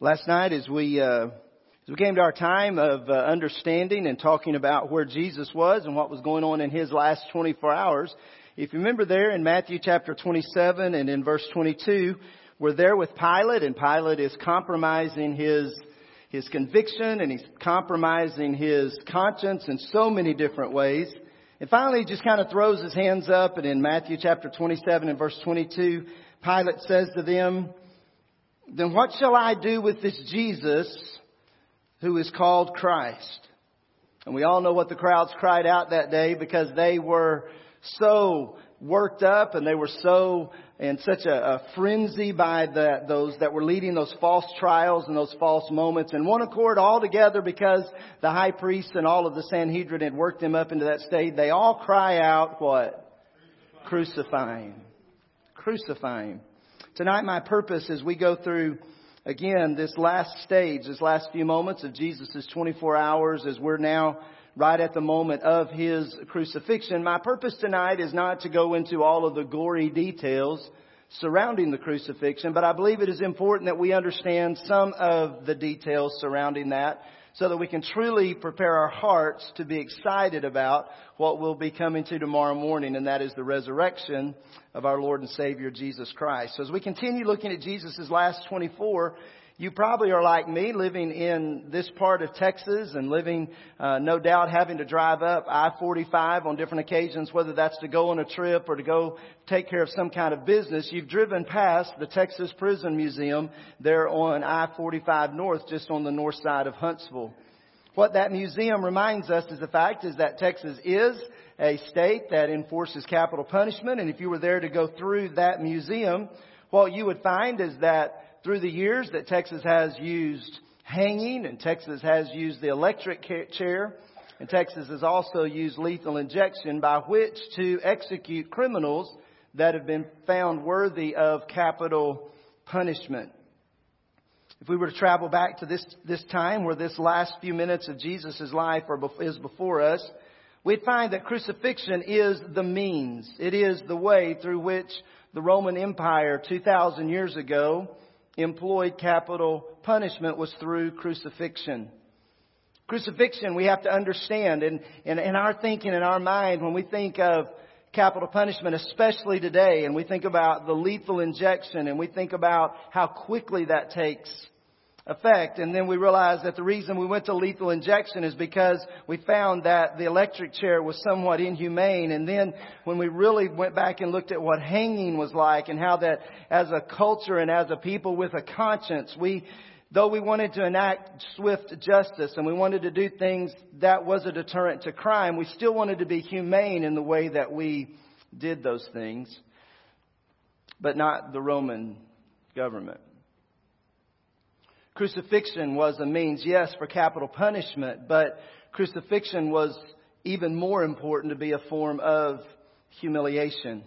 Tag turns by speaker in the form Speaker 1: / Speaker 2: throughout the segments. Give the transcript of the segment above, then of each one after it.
Speaker 1: Last night, as we uh, as we came to our time of uh, understanding and talking about where Jesus was and what was going on in His last 24 hours, if you remember there in Matthew chapter 27 and in verse 22, we're there with Pilate, and Pilate is compromising his his conviction and he's compromising his conscience in so many different ways. And finally, he just kind of throws his hands up, and in Matthew chapter 27 and verse 22, Pilate says to them, then what shall I do with this Jesus who is called Christ? And we all know what the crowds cried out that day because they were so worked up and they were so in such a, a frenzy by the, those that were leading those false trials and those false moments in one accord all together because the high priest and all of the Sanhedrin had worked them up into that state. They all cry out what? Crucifying. Crucifying. Tonight, my purpose as we go through again this last stage, this last few moments of Jesus' 24 hours as we're now right at the moment of his crucifixion. My purpose tonight is not to go into all of the gory details surrounding the crucifixion, but I believe it is important that we understand some of the details surrounding that so that we can truly prepare our hearts to be excited about what we'll be coming to tomorrow morning, and that is the resurrection of our Lord and Savior Jesus Christ. So as we continue looking at Jesus' last 24, you probably are like me, living in this part of Texas and living, uh, no doubt, having to drive up I-45 on different occasions, whether that's to go on a trip or to go take care of some kind of business. You've driven past the Texas Prison Museum there on I-45 North, just on the north side of Huntsville. What that museum reminds us is the fact is that Texas is a state that enforces capital punishment, and if you were there to go through that museum, what you would find is that through the years that Texas has used hanging and Texas has used the electric chair and Texas has also used lethal injection by which to execute criminals that have been found worthy of capital punishment. If we were to travel back to this, this time where this last few minutes of Jesus' life are, is before us, we'd find that crucifixion is the means. It is the way through which the Roman Empire 2,000 years ago employed capital punishment was through crucifixion. Crucifixion, we have to understand, and in, in our thinking, in our mind, when we think of capital punishment, especially today, and we think about the lethal injection, and we think about how quickly that takes effect. And then we realized that the reason we went to lethal injection is because we found that the electric chair was somewhat inhumane. And then when we really went back and looked at what hanging was like and how that as a culture and as a people with a conscience, we, though we wanted to enact swift justice and we wanted to do things that was a deterrent to crime, we still wanted to be humane in the way that we did those things, but not the Roman government. Crucifixion was a means, yes, for capital punishment, but crucifixion was even more important to be a form of humiliation.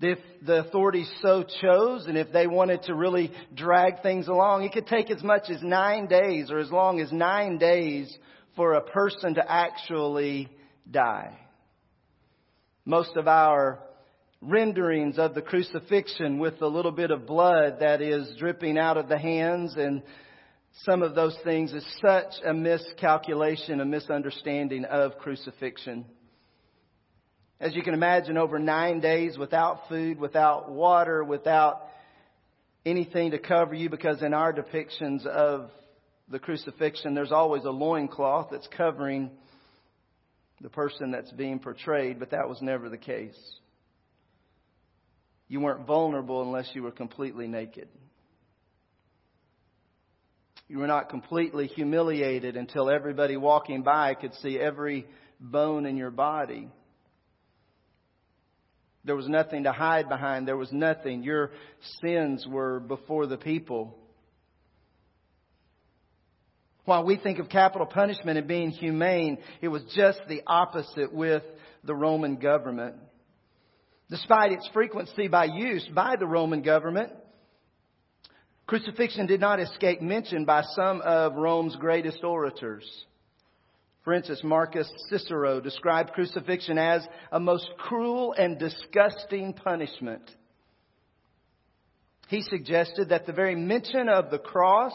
Speaker 1: If the authorities so chose and if they wanted to really drag things along, it could take as much as nine days or as long as nine days for a person to actually die. Most of our renderings of the crucifixion with a little bit of blood that is dripping out of the hands and some of those things is such a miscalculation, a misunderstanding of crucifixion. As you can imagine, over nine days without food, without water, without anything to cover you, because in our depictions of the crucifixion, there's always a loincloth that's covering the person that's being portrayed, but that was never the case. You weren't vulnerable unless you were completely naked. You were not completely humiliated until everybody walking by could see every bone in your body. There was nothing to hide behind. There was nothing. Your sins were before the people. While we think of capital punishment and being humane, it was just the opposite with the Roman government. Despite its frequency by use by the Roman government, crucifixion did not escape mention by some of Rome's greatest orators. For instance, Marcus Cicero described crucifixion as a most cruel and disgusting punishment. He suggested that the very mention of the cross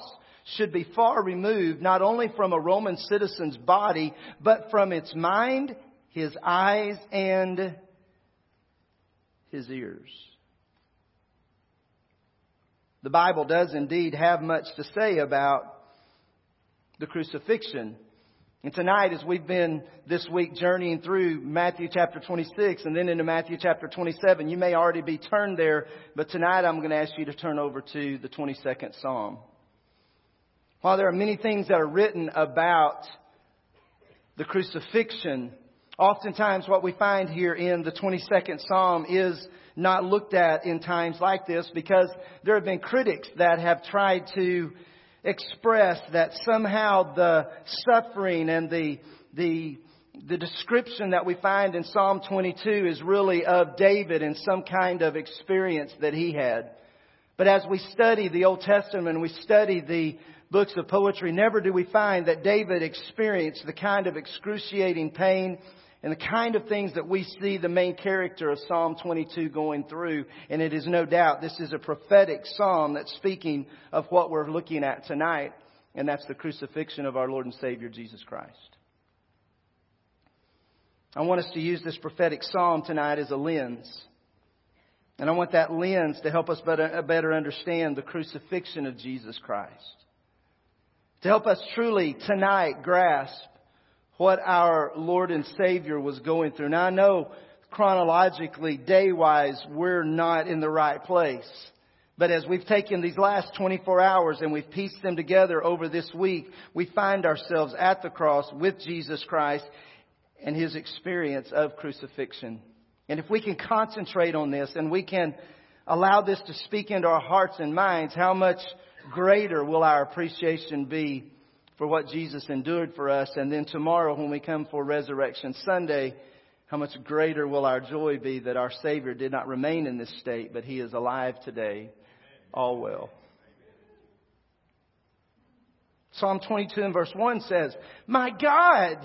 Speaker 1: should be far removed not only from a Roman citizen's body, but from its mind, his eyes, and his ears. The Bible does indeed have much to say about the crucifixion. And tonight, as we've been this week journeying through Matthew chapter 26 and then into Matthew chapter 27, you may already be turned there, but tonight I'm going to ask you to turn over to the 22nd Psalm. While there are many things that are written about the crucifixion, oftentimes what we find here in the 22nd Psalm is not looked at in times like this because there have been critics that have tried to express that somehow the suffering and the, the, the description that we find in Psalm 22 is really of David and some kind of experience that he had. But as we study the Old Testament, we study the books of poetry, never do we find that David experienced the kind of excruciating pain and the kind of things that we see the main character of Psalm 22 going through. And it is no doubt this is a prophetic psalm that's speaking of what we're looking at tonight, and that's the crucifixion of our Lord and Savior Jesus Christ. I want us to use this prophetic psalm tonight as a lens. And I want that lens to help us better, better understand the crucifixion of Jesus Christ. To help us truly tonight grasp what our Lord and Savior was going through. Now I know chronologically, day wise, we're not in the right place. But as we've taken these last 24 hours and we've pieced them together over this week, we find ourselves at the cross with Jesus Christ and His experience of crucifixion. And if we can concentrate on this and we can allow this to speak into our hearts and minds, how much greater will our appreciation be for what Jesus endured for us. And then tomorrow when we come for Resurrection Sunday, how much greater will our joy be that our Savior did not remain in this state, but He is alive today. All well. Psalm 22 and verse 1 says, My God,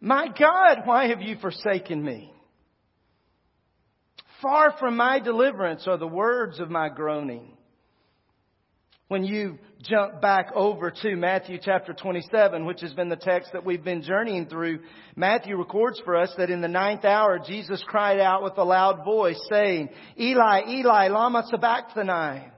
Speaker 1: my God, why have you forsaken me? Far from my deliverance are the words of my groaning. When you jump back over to Matthew chapter 27, which has been the text that we've been journeying through, Matthew records for us that in the ninth hour, Jesus cried out with a loud voice saying, Eli, Eli, lama sabachthani.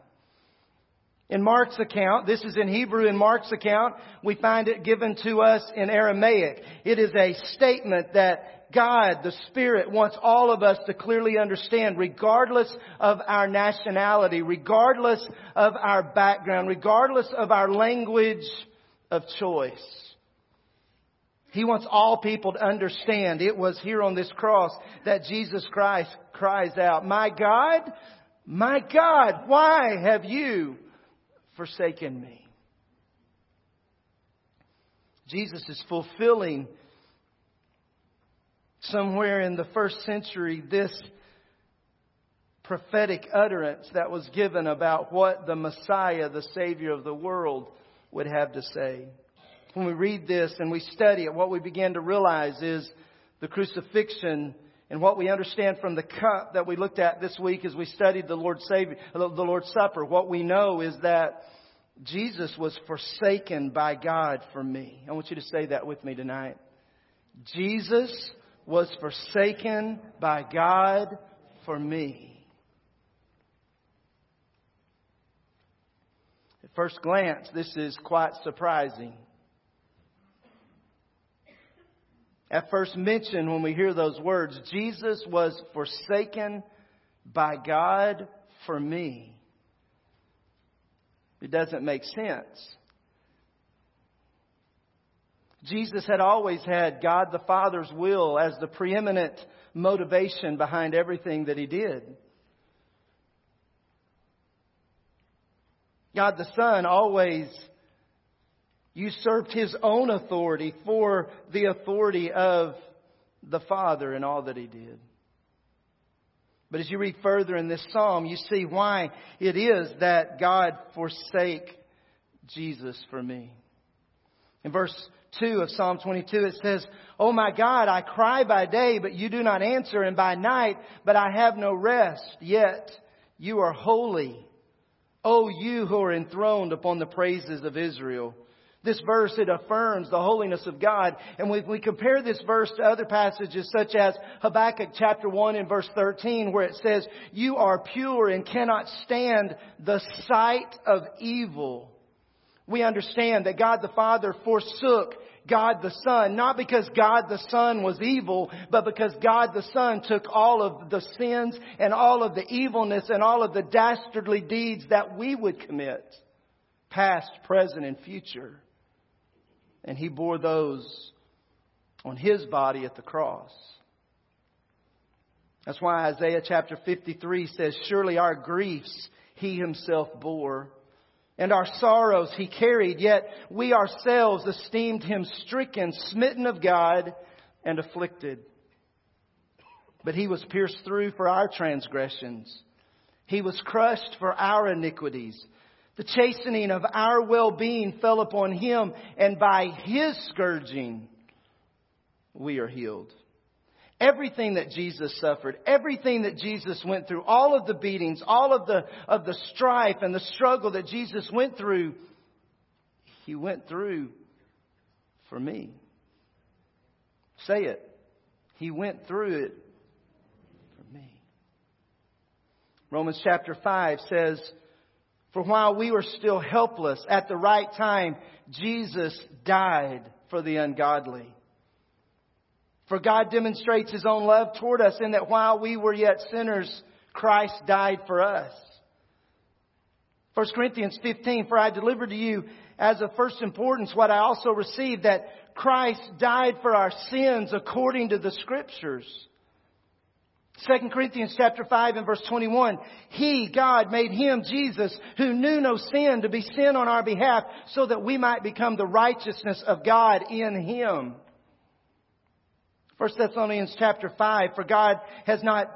Speaker 1: In Mark's account, this is in Hebrew in Mark's account, we find it given to us in Aramaic. It is a statement that God, the Spirit, wants all of us to clearly understand, regardless of our nationality, regardless of our background, regardless of our language of choice. He wants all people to understand it was here on this cross that Jesus Christ cries out, My God, my God, why have you forsaken me? Jesus is fulfilling somewhere in the first century this prophetic utterance that was given about what the Messiah, the Savior of the world, would have to say. When we read this and we study it, what we begin to realize is the crucifixion and what we understand from the cup that we looked at this week as we studied the Lord's Savior, the Lord's Supper. What we know is that Jesus was forsaken by God for me. I want you to say that with me tonight. Jesus was forsaken by God for me. At first glance, this is quite surprising. At first mention, when we hear those words, Jesus was forsaken by God for me. It doesn't make sense. Jesus had always had God the Father's will as the preeminent motivation behind everything that he did. God the Son always usurped his own authority for the authority of the Father in all that he did. But as you read further in this psalm, you see why it is that God forsake Jesus for me. In verse 2 of Psalm 22, it says, Oh my God, I cry by day, but you do not answer, and by night, but I have no rest. Yet you are holy, O you who are enthroned upon the praises of Israel. This verse, it affirms the holiness of God. And when we compare this verse to other passages such as Habakkuk chapter 1 and verse 13 where it says, You are pure and cannot stand the sight of evil. We understand that God the Father forsook God the Son, not because God the Son was evil, but because God the Son took all of the sins and all of the evilness and all of the dastardly deeds that we would commit, past, present, and future. And He bore those on His body at the cross. That's why Isaiah chapter 53 says, Surely our griefs He Himself bore and our sorrows he carried, yet we ourselves esteemed him stricken, smitten of God, and afflicted. But he was pierced through for our transgressions. He was crushed for our iniquities. The chastening of our well-being fell upon him, and by his scourging we are healed. Everything that Jesus suffered, everything that Jesus went through, all of the beatings, all of the, of the strife and the struggle that Jesus went through, He went through for me. Say it. He went through it for me. Romans chapter 5 says, For while we were still helpless, at the right time, Jesus died for the ungodly. For God demonstrates His own love toward us in that while we were yet sinners, Christ died for us. 1 Corinthians 15, for I delivered to you as of first importance what I also received, that Christ died for our sins according to the Scriptures. 2 Corinthians chapter 5 and verse 21, He, God, made Him, Jesus, who knew no sin, to be sin on our behalf, so that we might become the righteousness of God in Him. 1 Thessalonians chapter 5, for God has not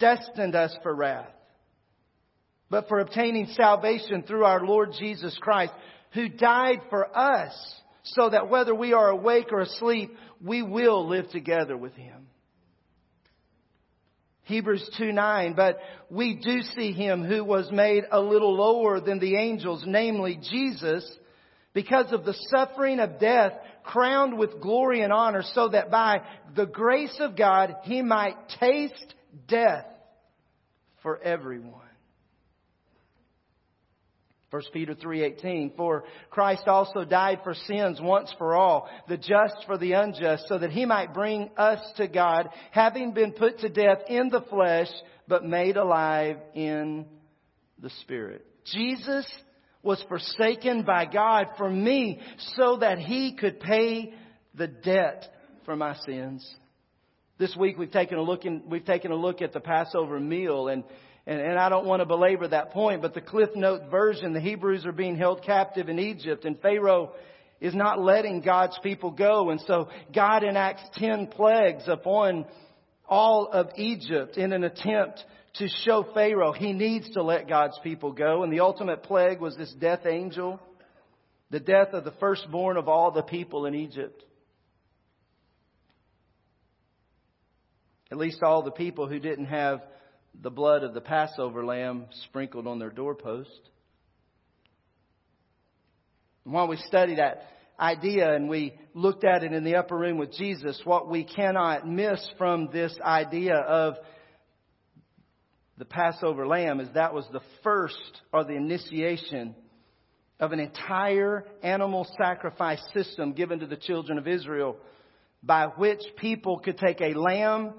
Speaker 1: destined us for wrath, but for obtaining salvation through our Lord Jesus Christ, who died for us, so that whether we are awake or asleep, we will live together with Him. Hebrews 2 9, but we do see Him who was made a little lower than the angels, namely Jesus, because of the suffering of death, crowned with glory and honor, so that by the grace of God he might taste death for everyone. 1 Peter 3:18 For Christ also died for sins once for all the just for the unjust so that he might bring us to God having been put to death in the flesh but made alive in the spirit. Jesus was forsaken by God for me so that he could pay the debt for my sins. This week we've taken a look in, we've taken a look at the Passover meal and, and, and I don't want to belabor that point, but the Cliff Note version, the Hebrews are being held captive in Egypt and Pharaoh is not letting God's people go. And so God enacts ten plagues upon all of Egypt in an attempt to show Pharaoh he needs to let God's people go. And the ultimate plague was this death angel, the death of the firstborn of all the people in Egypt. At least all the people who didn't have the blood of the Passover lamb sprinkled on their doorpost. And while we study that idea and we looked at it in the upper room with Jesus, what we cannot miss from this idea of the Passover lamb is that was the first or the initiation of an entire animal sacrifice system given to the children of Israel by which people could take a lamb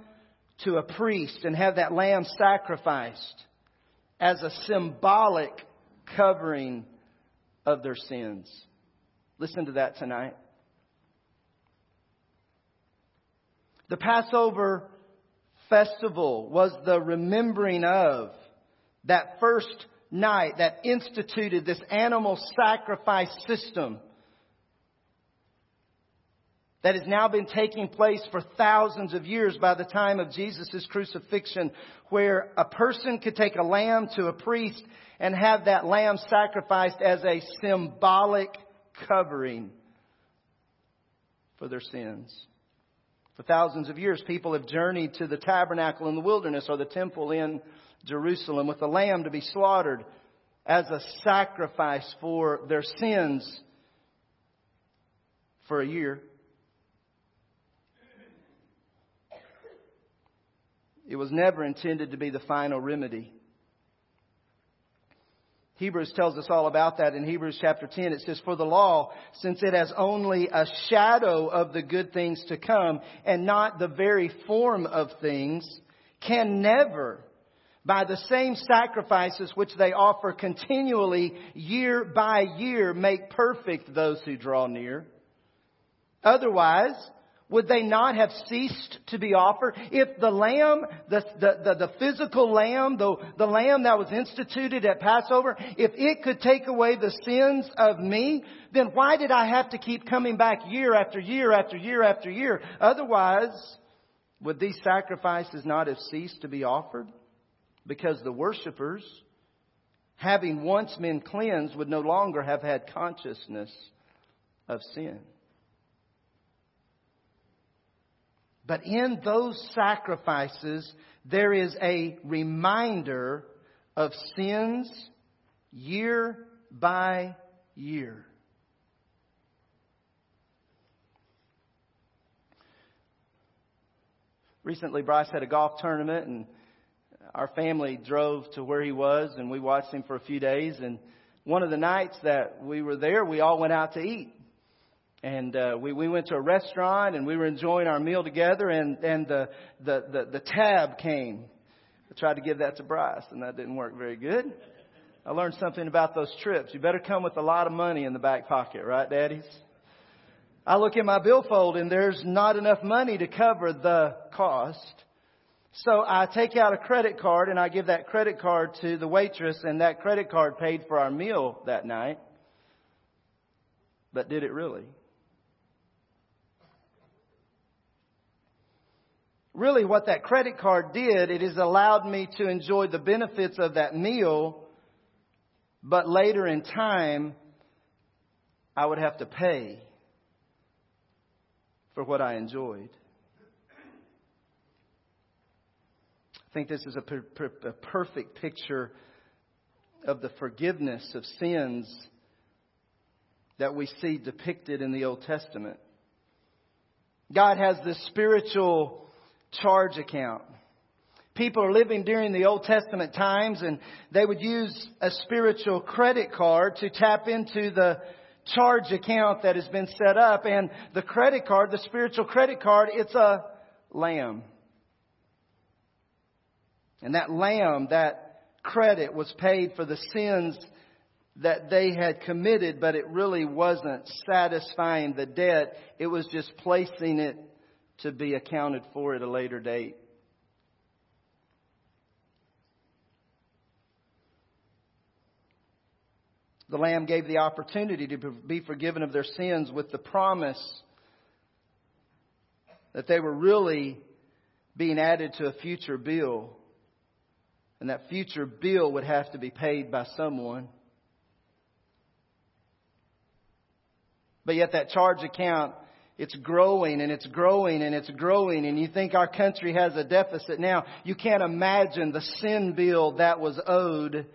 Speaker 1: to a priest and have that lamb sacrificed as a symbolic covering of their sins. Listen to that tonight. The Passover festival was the remembering of that first night that instituted this animal sacrifice system that has now been taking place for thousands of years by the time of Jesus' crucifixion, where a person could take a lamb to a priest and have that lamb sacrificed as a symbolic covering for their sins. For thousands of years, people have journeyed to the tabernacle in the wilderness or the temple in Jerusalem with the lamb to be slaughtered as a sacrifice for their sins for a year. It was never intended to be the final remedy. Hebrews tells us all about that in Hebrews chapter 10. It says, For the law, since it has only a shadow of the good things to come and not the very form of things, can never, by the same sacrifices which they offer continually year by year, make perfect those who draw near. Otherwise, would they not have ceased to be offered? If the lamb, the, the, the, the, physical lamb, the, the lamb that was instituted at Passover, if it could take away the sins of me, then why did I have to keep coming back year after year after year after year? Otherwise, would these sacrifices not have ceased to be offered? Because the worshippers, having once been cleansed, would no longer have had consciousness of sin. But in those sacrifices, there is a reminder of sins year by year. Recently, Bryce had a golf tournament, and our family drove to where he was, and we watched him for a few days. And one of the nights that we were there, we all went out to eat and uh, we we went to a restaurant and we were enjoying our meal together and and the the the, the tab came. I tried to give that to Bryce and that didn't work very good. I learned something about those trips. You better come with a lot of money in the back pocket, right, daddies? I look in my billfold and there's not enough money to cover the cost. So I take out a credit card and I give that credit card to the waitress and that credit card paid for our meal that night. But did it really? Really what that credit card did, it has allowed me to enjoy the benefits of that meal, but later in time, I would have to pay for what I enjoyed. I think this is a, per- per- a perfect picture of the forgiveness of sins that we see depicted in the Old Testament. God has this spiritual charge account. People are living during the Old Testament times and they would use a spiritual credit card to tap into the charge account that has been set up and the credit card, the spiritual credit card, it's a lamb. And that lamb, that credit was paid for the sins that they had committed, but it really wasn't satisfying the debt. It was just placing it to be accounted for at a later date. The Lamb gave the opportunity to be forgiven of their sins with the promise that they were really being added to a future bill. And that future bill would have to be paid by someone. But yet that charge account it's growing and it's growing and it's growing and you think our country has a deficit now. You can't imagine the sin bill that was owed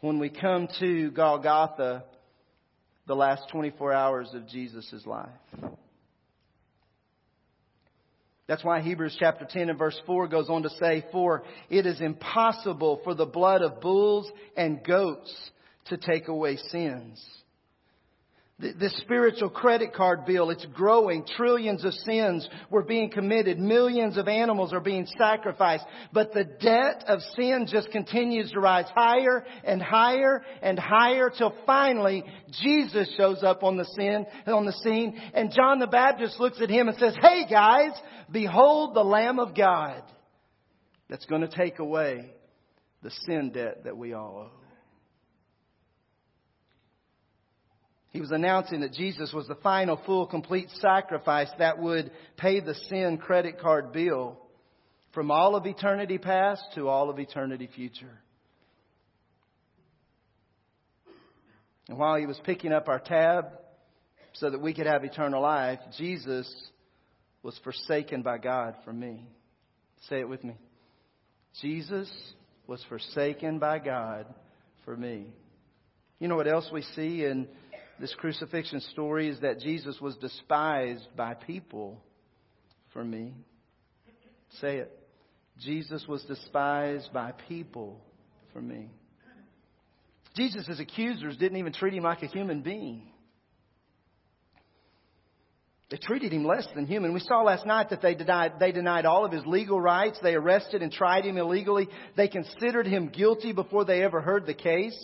Speaker 1: when we come to Golgotha the last 24 hours of Jesus' life. That's why Hebrews chapter 10 and verse 4 goes on to say, For it is impossible for the blood of bulls and goats to take away sins. The spiritual credit card bill, it's growing. Trillions of sins were being committed. Millions of animals are being sacrificed. But the debt of sin just continues to rise higher and higher and higher till finally Jesus shows up on the sin, on the scene. And John the Baptist looks at him and says, Hey guys, behold the Lamb of God that's going to take away the sin debt that we all owe. He was announcing that Jesus was the final, full, complete sacrifice that would pay the sin credit card bill from all of eternity past to all of eternity future. And while he was picking up our tab so that we could have eternal life, Jesus was forsaken by God for me. Say it with me. Jesus was forsaken by God for me. You know what else we see in this crucifixion story is that Jesus was despised by people for me. Say it. Jesus was despised by people for me. Jesus' accusers didn't even treat him like a human being. They treated him less than human. We saw last night that they denied, they denied all of his legal rights. They arrested and tried him illegally. They considered him guilty before they ever heard the case.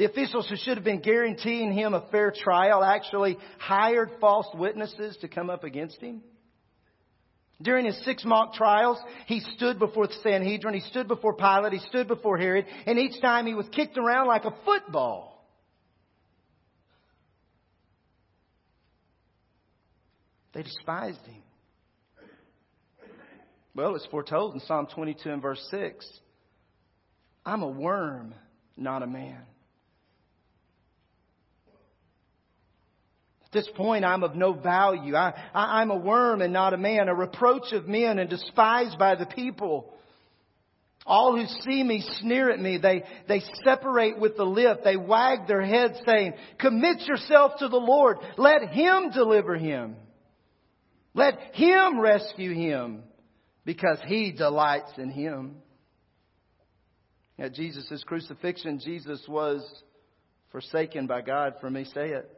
Speaker 1: The officials who should have been guaranteeing him a fair trial actually hired false witnesses to come up against him. During his six mock trials, he stood before the Sanhedrin, he stood before Pilate, he stood before Herod, and each time he was kicked around like a football. They despised him. Well, it's foretold in Psalm 22 and verse 6. I'm a worm, not a man. At this point, I'm of no value. I, I, I'm a worm and not a man, a reproach of men and despised by the people. All who see me sneer at me. They, they separate with the lip. They wag their heads saying, commit yourself to the Lord. Let Him deliver him. Let Him rescue him because He delights in Him. At Jesus' crucifixion, Jesus was forsaken by God for me. Say it.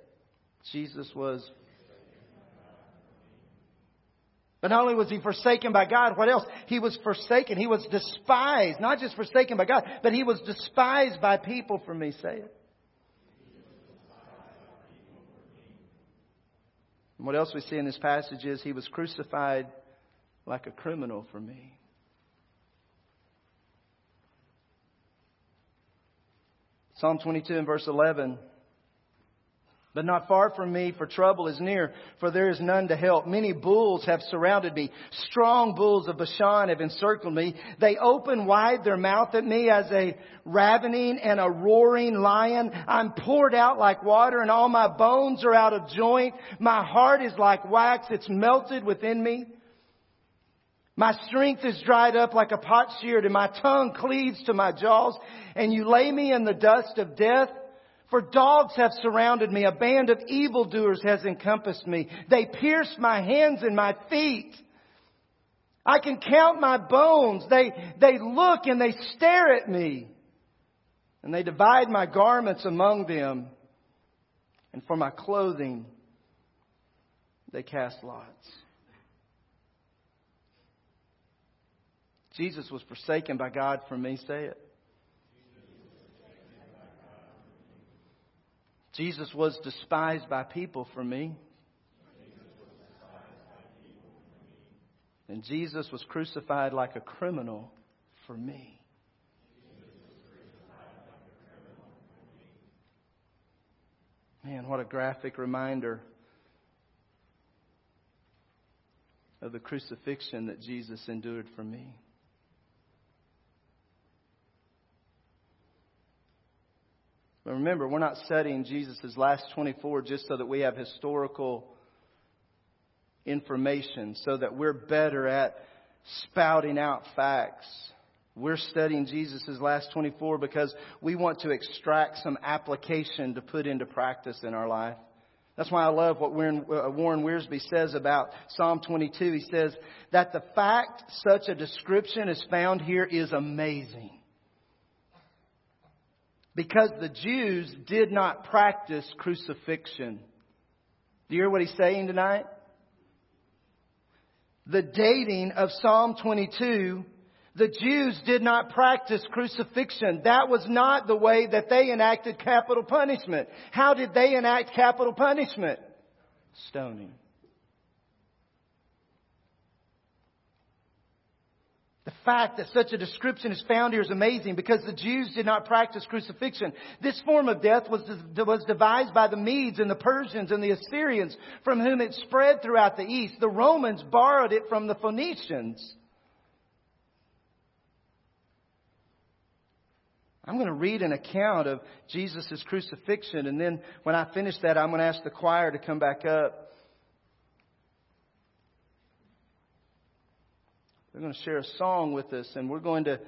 Speaker 1: Jesus was. But not only was he forsaken by God, what else? He was forsaken. He was despised. Not just forsaken by God, but he was despised by people for me. Say it. And what else we see in this passage is he was crucified like a criminal for me. Psalm 22 and verse 11. But not far from me, for trouble is near, for there is none to help. Many bulls have surrounded me. Strong bulls of Bashan have encircled me. They open wide their mouth at me as a ravening and a roaring lion. I'm poured out like water and all my bones are out of joint. My heart is like wax. It's melted within me. My strength is dried up like a potsherd and my tongue cleaves to my jaws. And you lay me in the dust of death. For dogs have surrounded me. A band of evildoers has encompassed me. They pierce my hands and my feet. I can count my bones. They, they look and they stare at me. And they divide my garments among them. And for my clothing, they cast lots. Jesus was forsaken by God for me. Say it. Jesus was despised by people for me. And Jesus was crucified like a criminal for me. Man, what a graphic reminder of the crucifixion that Jesus endured for me. But remember, we're not studying Jesus' last 24 just so that we have historical information, so that we're better at spouting out facts. We're studying Jesus' last 24 because we want to extract some application to put into practice in our life. That's why I love what Warren uh, Wiersbe says about Psalm 22. He says that the fact such a description is found here is amazing because the Jews did not practice crucifixion. Do you hear what he's saying tonight? The dating of Psalm 22, the Jews did not practice crucifixion. That was not the way that they enacted capital punishment. How did they enact capital punishment? Stoning. Fact that such a description is found here is amazing because the Jews did not practice crucifixion. This form of death was, was devised by the Medes and the Persians and the Assyrians from whom it spread throughout the East. The Romans borrowed it from the Phoenicians. I'm going to read an account of Jesus' crucifixion and then when I finish that I'm going to ask the choir to come back up. They're going to share a song with us, and we're going to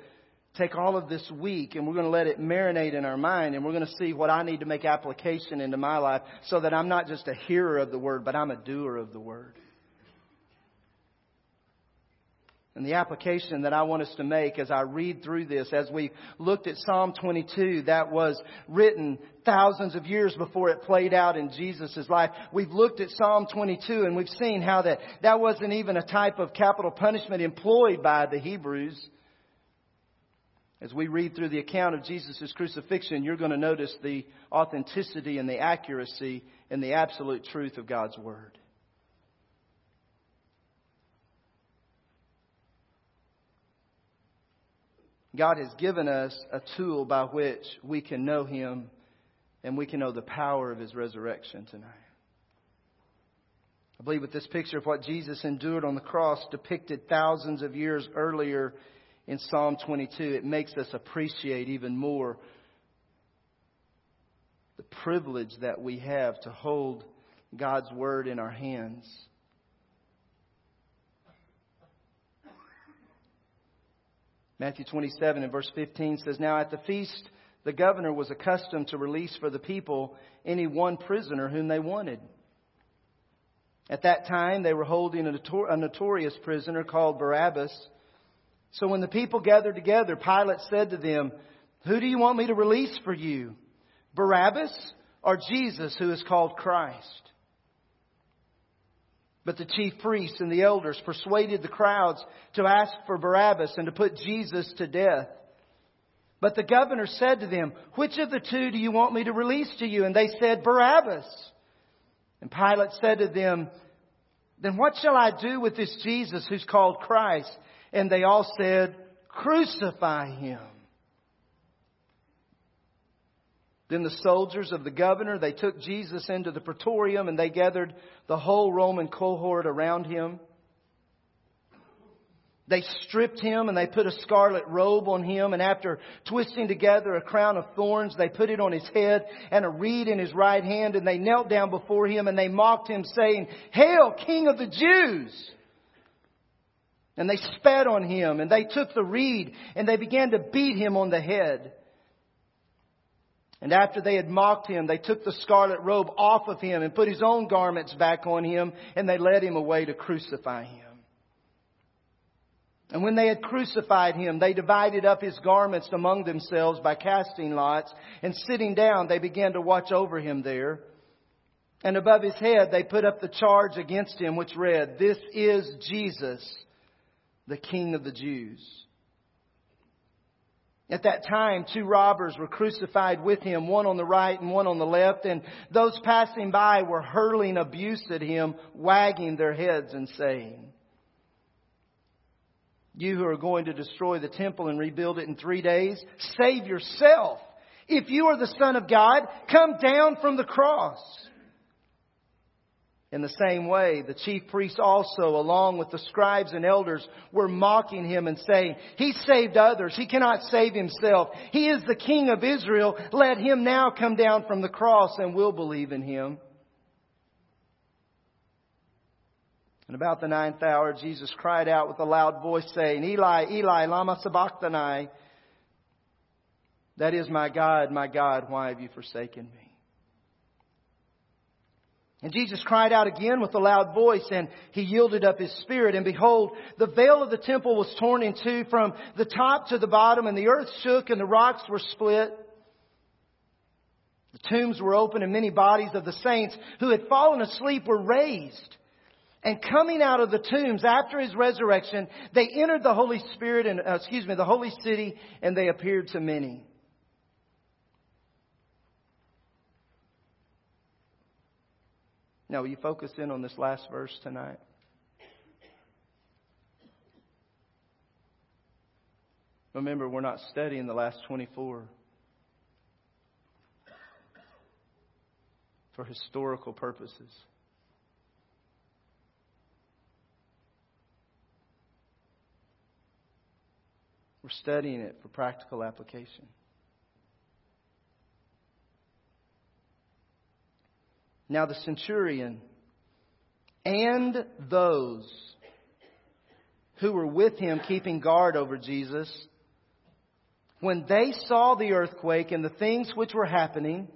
Speaker 1: take all of this week and we're going to let it marinate in our mind and we're going to see what I need to make application into my life so that I'm not just a hearer of the word, but I'm a doer of the word. And the application that I want us to make as I read through this, as we looked at Psalm 22, that was written thousands of years before it played out in Jesus' life. We've looked at Psalm 22 and we've seen how that, that wasn't even a type of capital punishment employed by the Hebrews. As we read through the account of Jesus' crucifixion, you're going to notice the authenticity and the accuracy and the absolute truth of God's Word. God has given us a tool by which we can know Him and we can know the power of His resurrection tonight. I believe with this picture of what Jesus endured on the cross depicted thousands of years earlier in Psalm 22, it makes us appreciate even more the privilege that we have to hold God's Word in our hands. Matthew 27 and verse 15 says, Now at the feast, the governor was accustomed to release for the people any one prisoner whom they wanted. At that time, they were holding a, notor- a notorious prisoner called Barabbas. So when the people gathered together, Pilate said to them, Who do you want me to release for you? Barabbas or Jesus, who is called Christ? But the chief priests and the elders persuaded the crowds to ask for Barabbas and to put Jesus to death. But the governor said to them, Which of the two do you want me to release to you? And they said, Barabbas. And Pilate said to them, Then what shall I do with this Jesus who's called Christ? And they all said, Crucify him. Then the soldiers of the governor, they took Jesus into the praetorium and they gathered the whole Roman cohort around him. They stripped him and they put a scarlet robe on him and after twisting together a crown of thorns, they put it on his head and a reed in his right hand and they knelt down before him and they mocked him saying, Hail, King of the Jews! And they spat on him and they took the reed and they began to beat him on the head. And after they had mocked him, they took the scarlet robe off of him and put his own garments back on him, and they led him away to crucify him. And when they had crucified him, they divided up his garments among themselves by casting lots, and sitting down, they began to watch over him there. And above his head, they put up the charge against him, which read, This is Jesus, the King of the Jews. At that time, two robbers were crucified with him, one on the right and one on the left, and those passing by were hurling abuse at him, wagging their heads and saying, You who are going to destroy the temple and rebuild it in three days, save yourself. If you are the Son of God, come down from the cross. In the same way, the chief priests also, along with the scribes and elders, were mocking him and saying, He saved others. He cannot save himself. He is the King of Israel. Let him now come down from the cross and we'll believe in him. And about the ninth hour, Jesus cried out with a loud voice saying, Eli, Eli, lama sabachthani. That is my God, my God, why have you forsaken me? And Jesus cried out again with a loud voice and he yielded up his spirit. And behold, the veil of the temple was torn in two from the top to the bottom and the earth shook and the rocks were split. The tombs were open and many bodies of the saints who had fallen asleep were raised. And coming out of the tombs after his resurrection, they entered the Holy Spirit and, uh, excuse me, the holy city and they appeared to many. Now, will you focus in on this last verse tonight? Remember, we're not studying the last 24 for historical purposes. We're studying it for practical application. Now the centurion and those who were with him keeping guard over Jesus When they saw the earthquake and the things which were happening,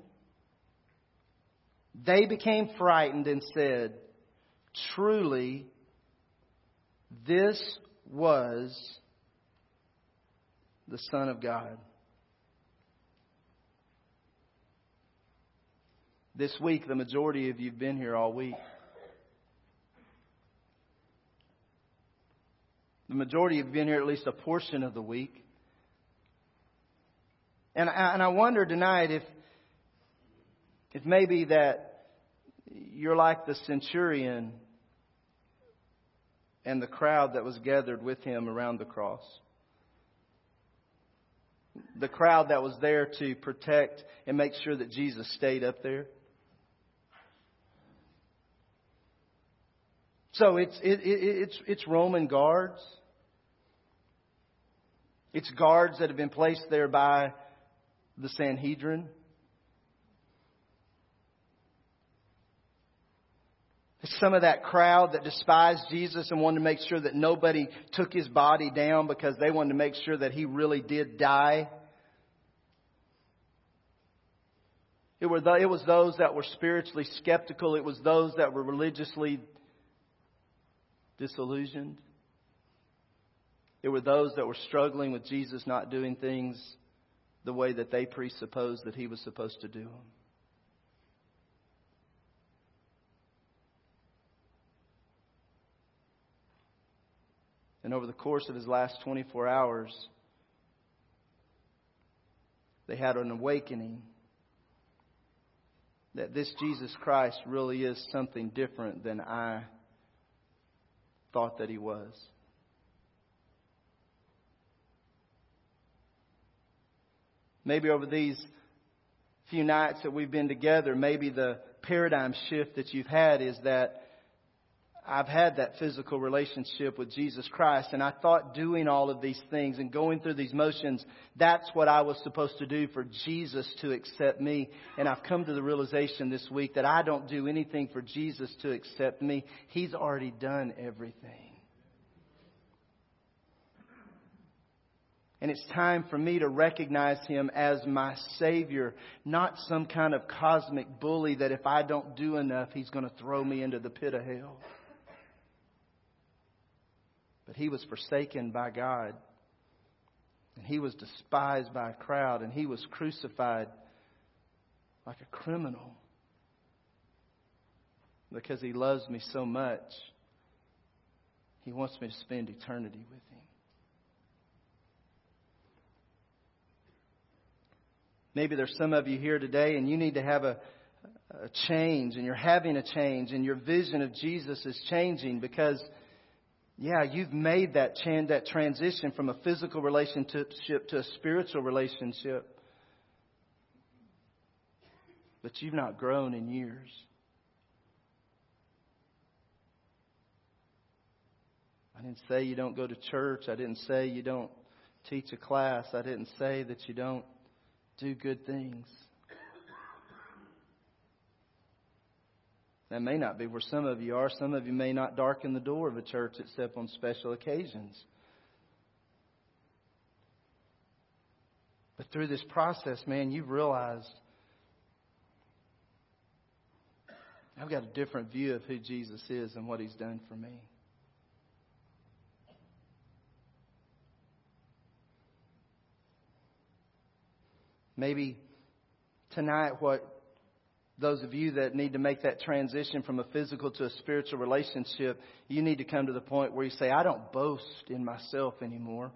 Speaker 1: they became frightened and said, Truly, this was the Son of God. This week, the majority of you have been here all week. The majority have been here at least a portion of the week. And I, and I wonder tonight if, if maybe that you're like the centurion and the crowd that was gathered with him around the cross. The crowd that was there to protect and make sure that Jesus stayed up there. So it's, it, it, it's, it's Roman guards. It's guards that have been placed there by the Sanhedrin. Some of that crowd that despised Jesus and wanted to make sure that nobody took his body down because they wanted to make sure that he really did die. It, were the, it was those that were spiritually skeptical. It was those that were religiously disillusioned. There were those that were struggling with Jesus not doing things the way that they presupposed that he was supposed to do them. And over the course of his last 24 hours, they had an awakening that this Jesus Christ really is something different than I thought that he was. Maybe over these few nights that we've been together, maybe the paradigm shift that you've had is that I've had that physical relationship with Jesus Christ, and I thought doing all of these things and going through these motions, that's what I was supposed to do for Jesus to accept me. And I've come to the realization this week that I don't do anything for Jesus to accept me. He's already done everything. And it's time for me to recognize him as my Savior, not some kind of cosmic bully that if I don't do enough, he's going to throw me into the pit of hell. But he was forsaken by God. And he was despised by a crowd. And he was crucified like a criminal. Because he loves me so much, he wants me to spend eternity with him. Maybe there's some of you here today and you need to have a, a change and you're having a change and your vision of Jesus is changing because yeah, you've made that, chan- that transition from a physical relationship to a spiritual relationship. But you've not grown in years. I didn't say you don't go to church. I didn't say you don't teach a class. I didn't say that you don't do good things. That may not be where some of you are. Some of you may not darken the door of a church except on special occasions. But through this process, man, you've realized I've got a different view of who Jesus is and what he's done for me. Maybe tonight, what those of you that need to make that transition from a physical to a spiritual relationship, you need to come to the point where you say, I don't boast in myself anymore.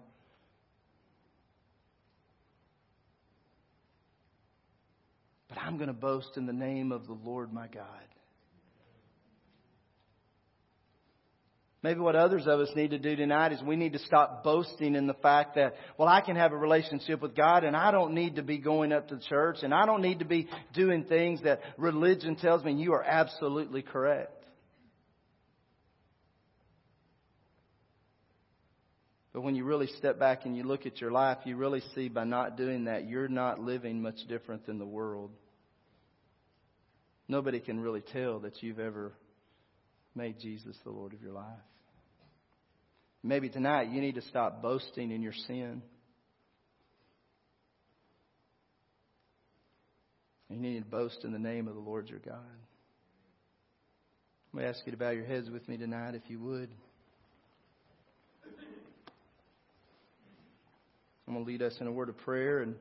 Speaker 1: But I'm going to boast in the name of the Lord my God. Maybe what others of us need to do tonight is we need to stop boasting in the fact that, well, I can have a relationship with God and I don't need to be going up to church and I don't need to be doing things that religion tells me you are absolutely correct. But when you really step back and you look at your life, you really see by not doing that, you're not living much different than the world. Nobody can really tell that you've ever made Jesus the Lord of your life. Maybe tonight you need to stop boasting in your sin. You need to boast in the name of the Lord your God. I'm going to ask you to bow your heads with me tonight, if you would. I'm going to lead us in a word of prayer, and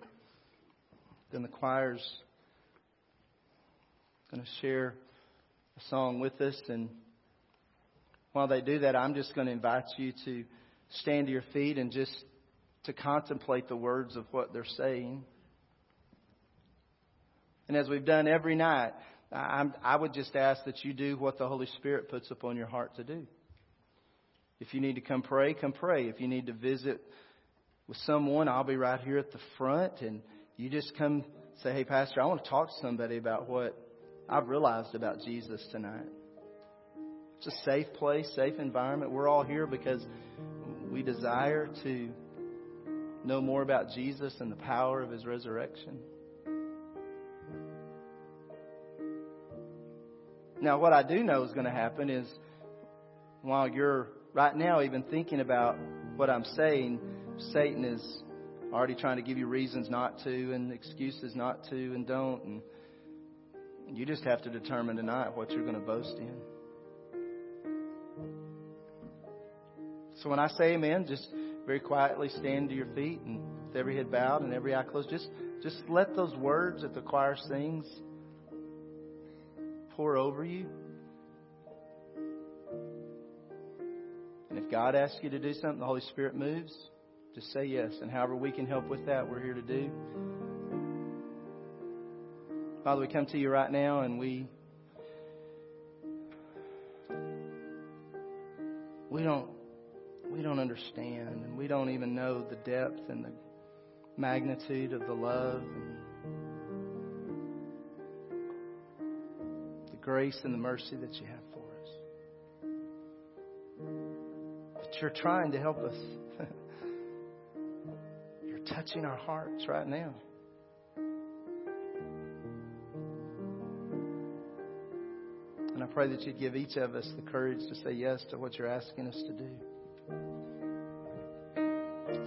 Speaker 1: then the choir's going to share a song with us. And while they do that, I'm just going to invite you to stand to your feet and just to contemplate the words of what they're saying. And as we've done every night, I'm, i would just ask that you do what the Holy Spirit puts upon your heart to do. If you need to come pray, come pray. If you need to visit with someone, I'll be right here at the front, and you just come say, "Hey, Pastor, I want to talk to somebody about what I've realized about Jesus tonight." It's a safe place, safe environment. We're all here because we desire to know more about Jesus and the power of His resurrection. Now, what I do know is going to happen is while you're right now even thinking about what I'm saying, Satan is already trying to give you reasons not to and excuses not to and don't. And you just have to determine tonight what you're going to boast in. So when I say amen, just very quietly stand to your feet and with every head bowed and every eye closed. Just, just let those words that the choir sings pour over you. And if God asks you to do something, the Holy Spirit moves, just say yes. And however we can help with that, we're here to do. Father, we come to you right now and we we don't we don't understand and we don't even know the depth and the magnitude of the love and the grace and the mercy that you have for us. But you're trying to help us. you're touching our hearts right now. And I pray that you'd give each of us the courage to say yes to what you're asking us to do.